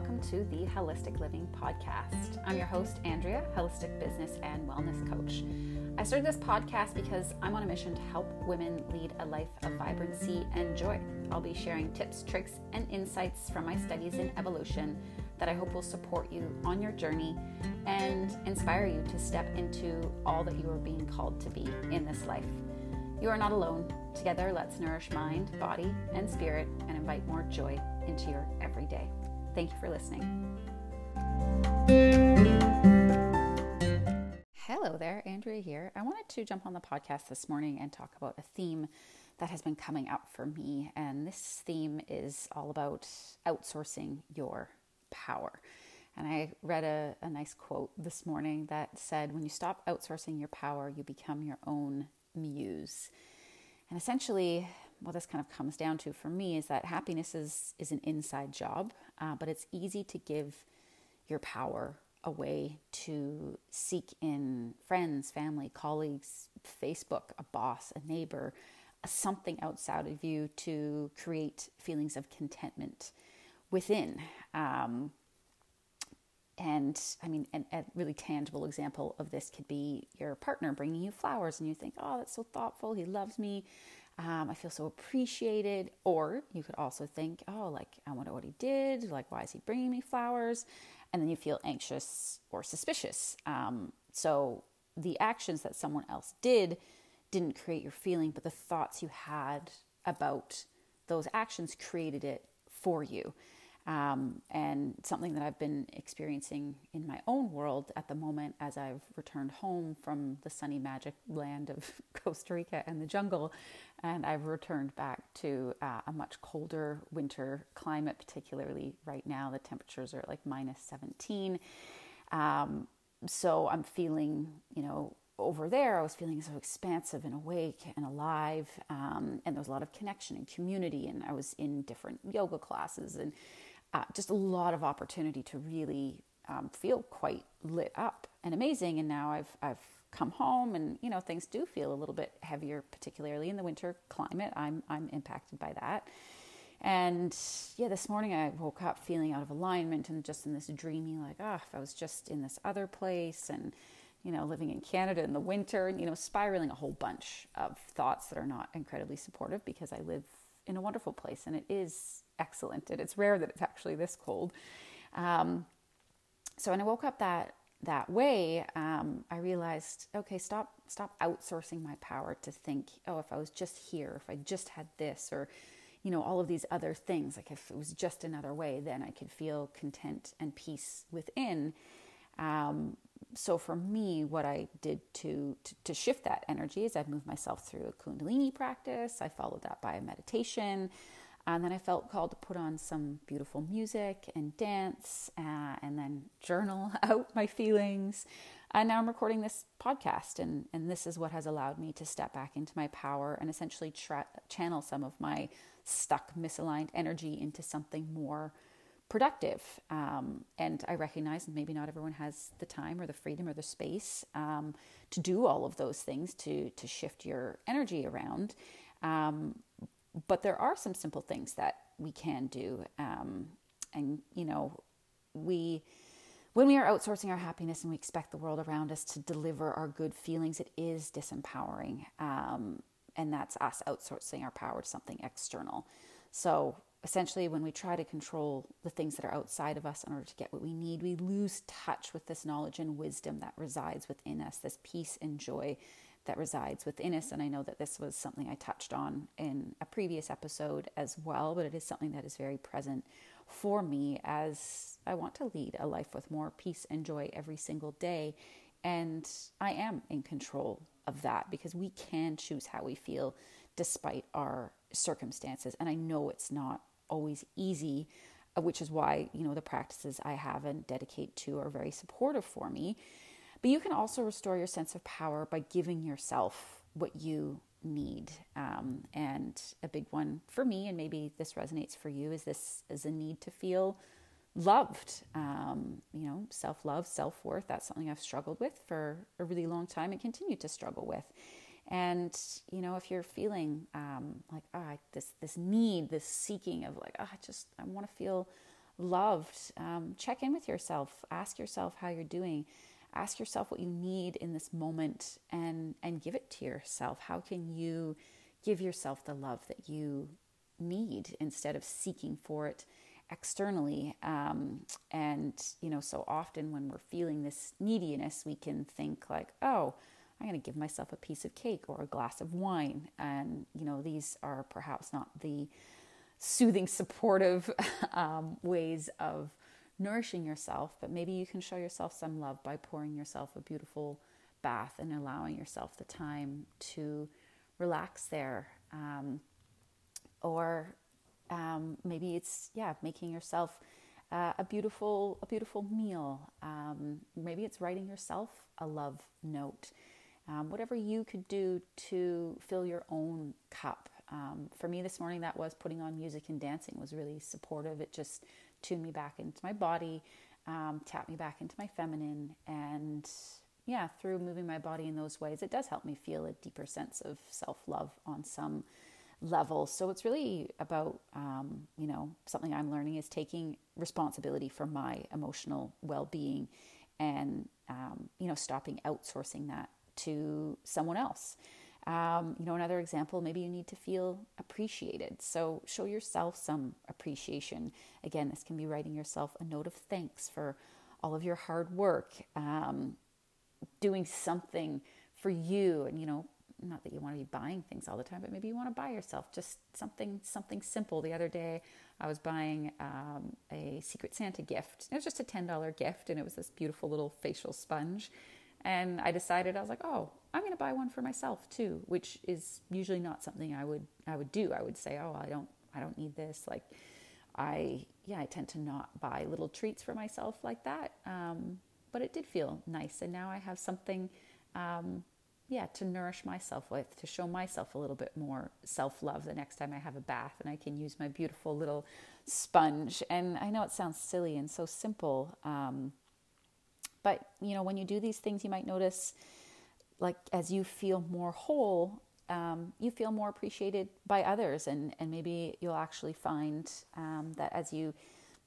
welcome to the Holistic Living Podcast. I'm your host, Andrea, holistic business and wellness coach. I started this podcast because I'm on a mission to help women lead a life of vibrancy and joy. I'll be sharing tips, tricks, and insights from my studies in evolution that I hope will support you on your journey and inspire you to step into all that you are being called to be in this life. You are not alone. Together, let's nourish mind, body, and spirit and invite more joy into your everyday. Thank you for listening. Hello there, Andrea here. I wanted to jump on the podcast this morning and talk about a theme that has been coming up for me. And this theme is all about outsourcing your power. And I read a, a nice quote this morning that said, When you stop outsourcing your power, you become your own muse. And essentially, what this kind of comes down to for me is that happiness is, is an inside job, uh, but it's easy to give your power away to seek in friends, family, colleagues, Facebook, a boss, a neighbor, something outside of you to create feelings of contentment within. Um, and I mean, an, a really tangible example of this could be your partner bringing you flowers, and you think, oh, that's so thoughtful. He loves me. Um, I feel so appreciated. Or you could also think, oh, like, I wonder what he did. Like, why is he bringing me flowers? And then you feel anxious or suspicious. Um, so the actions that someone else did didn't create your feeling, but the thoughts you had about those actions created it for you. Um, and something that I've been experiencing in my own world at the moment as I've returned home from the sunny magic land of Costa Rica and the jungle, and I've returned back to uh, a much colder winter climate, particularly right now. The temperatures are like minus 17. Um, so I'm feeling, you know, over there, I was feeling so expansive and awake and alive. Um, and there was a lot of connection and community. And I was in different yoga classes and uh, just a lot of opportunity to really um, feel quite lit up and amazing. And now I've I've come home, and you know things do feel a little bit heavier, particularly in the winter climate. I'm I'm impacted by that. And yeah, this morning I woke up feeling out of alignment and just in this dreamy, like, ah, oh, if I was just in this other place and, you know, living in Canada in the winter and, you know, spiraling a whole bunch of thoughts that are not incredibly supportive because I live in a wonderful place and it is excellent and it's rare that it's actually this cold. Um, so when I woke up that that way, um, I realized, okay, stop stop outsourcing my power to think, oh, if I was just here, if I just had this, or you know, all of these other things, like if it was just another way, then I could feel content and peace within. Um, so for me, what I did to, to, to shift that energy is I've moved myself through a Kundalini practice. I followed that by a meditation. And then I felt called to put on some beautiful music and dance uh, and then journal out my feelings. And now I'm recording this podcast, and, and this is what has allowed me to step back into my power and essentially tra- channel some of my stuck, misaligned energy into something more productive. Um, and I recognize maybe not everyone has the time or the freedom or the space um, to do all of those things to to shift your energy around. Um, but there are some simple things that we can do, um, and you know, we when we are outsourcing our happiness and we expect the world around us to deliver our good feelings, it is disempowering. Um, and that's us outsourcing our power to something external. So essentially, when we try to control the things that are outside of us in order to get what we need, we lose touch with this knowledge and wisdom that resides within us, this peace and joy that resides within us. And I know that this was something I touched on in a previous episode as well, but it is something that is very present for me as I want to lead a life with more peace and joy every single day. And I am in control of that because we can choose how we feel despite our circumstances. And I know it's not always easy, uh, which is why, you know, the practices I have and dedicate to are very supportive for me. But you can also restore your sense of power by giving yourself what you need. Um, and a big one for me, and maybe this resonates for you, is this is a need to feel loved. Um, you know, self love, self worth. That's something I've struggled with for a really long time and continue to struggle with. And you know, if you're feeling um, like ah, this this need, this seeking of like ah, I just I want to feel loved, um, check in with yourself. Ask yourself how you're doing. Ask yourself what you need in this moment and, and give it to yourself. How can you give yourself the love that you need instead of seeking for it externally? Um, and, you know, so often when we're feeling this neediness, we can think like, oh, I'm going to give myself a piece of cake or a glass of wine. And, you know, these are perhaps not the soothing, supportive um, ways of nourishing yourself, but maybe you can show yourself some love by pouring yourself a beautiful bath and allowing yourself the time to relax there. Um, or um, maybe it's, yeah, making yourself uh, a beautiful a beautiful meal. Um, maybe it's writing yourself a love note um, whatever you could do to fill your own cup. Um, for me this morning, that was putting on music and dancing was really supportive. It just tuned me back into my body, um, tapped me back into my feminine, and yeah, through moving my body in those ways, it does help me feel a deeper sense of self love on some level. So it's really about, um, you know, something I'm learning is taking responsibility for my emotional well being and, um, you know, stopping outsourcing that to someone else. Um, you know, another example, maybe you need to feel appreciated. So show yourself some appreciation. Again, this can be writing yourself a note of thanks for all of your hard work, um, doing something for you, and you know, not that you want to be buying things all the time, but maybe you want to buy yourself just something something simple. The other day, I was buying um, a Secret Santa gift. It was just a ten dollar gift, and it was this beautiful little facial sponge. And I decided I was like, oh, I'm going to buy one for myself too, which is usually not something I would I would do. I would say, oh, I don't I don't need this. Like, I yeah, I tend to not buy little treats for myself like that. Um, but it did feel nice, and now I have something, um, yeah, to nourish myself with, to show myself a little bit more self love the next time I have a bath, and I can use my beautiful little sponge. And I know it sounds silly and so simple. Um, but, you know, when you do these things, you might notice, like, as you feel more whole, um, you feel more appreciated by others. And, and maybe you'll actually find um, that as you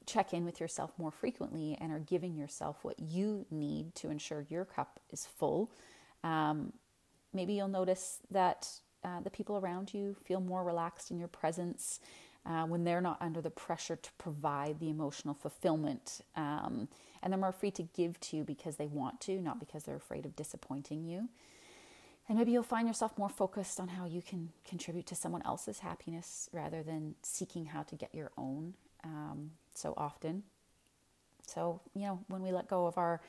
check in with yourself more frequently and are giving yourself what you need to ensure your cup is full, um, maybe you'll notice that uh, the people around you feel more relaxed in your presence uh, when they're not under the pressure to provide the emotional fulfillment. Um, and they're more free to give to you because they want to, not because they're afraid of disappointing you. And maybe you'll find yourself more focused on how you can contribute to someone else's happiness rather than seeking how to get your own um, so often. So, you know, when we let go of our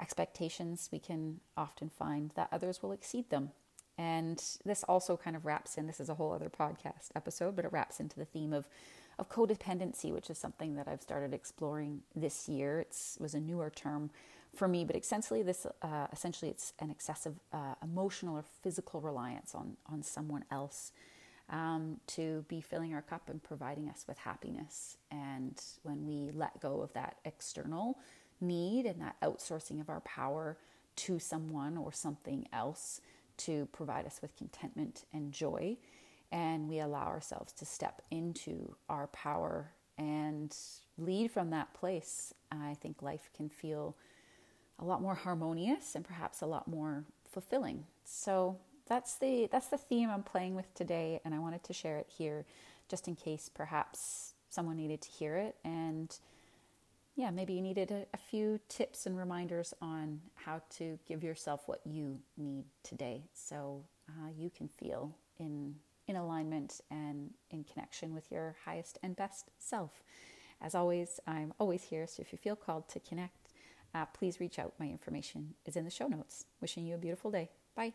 expectations, we can often find that others will exceed them. And this also kind of wraps in, this is a whole other podcast episode, but it wraps into the theme of, of codependency, which is something that I've started exploring this year. It was a newer term for me, but essentially, this uh, essentially it's an excessive uh, emotional or physical reliance on on someone else um, to be filling our cup and providing us with happiness. And when we let go of that external need and that outsourcing of our power to someone or something else, to provide us with contentment and joy. And we allow ourselves to step into our power and lead from that place. I think life can feel a lot more harmonious and perhaps a lot more fulfilling. So that's the that's the theme I'm playing with today and I wanted to share it here just in case perhaps someone needed to hear it and yeah, maybe you needed a, a, few tips and reminders on how to give yourself what you need today so uh, you can feel in, in alignment and in connection with your highest and best self. As always, I'm always here, so if you feel called to connect, uh, please reach out. My information is in the show notes. Wishing you a beautiful day. Bye.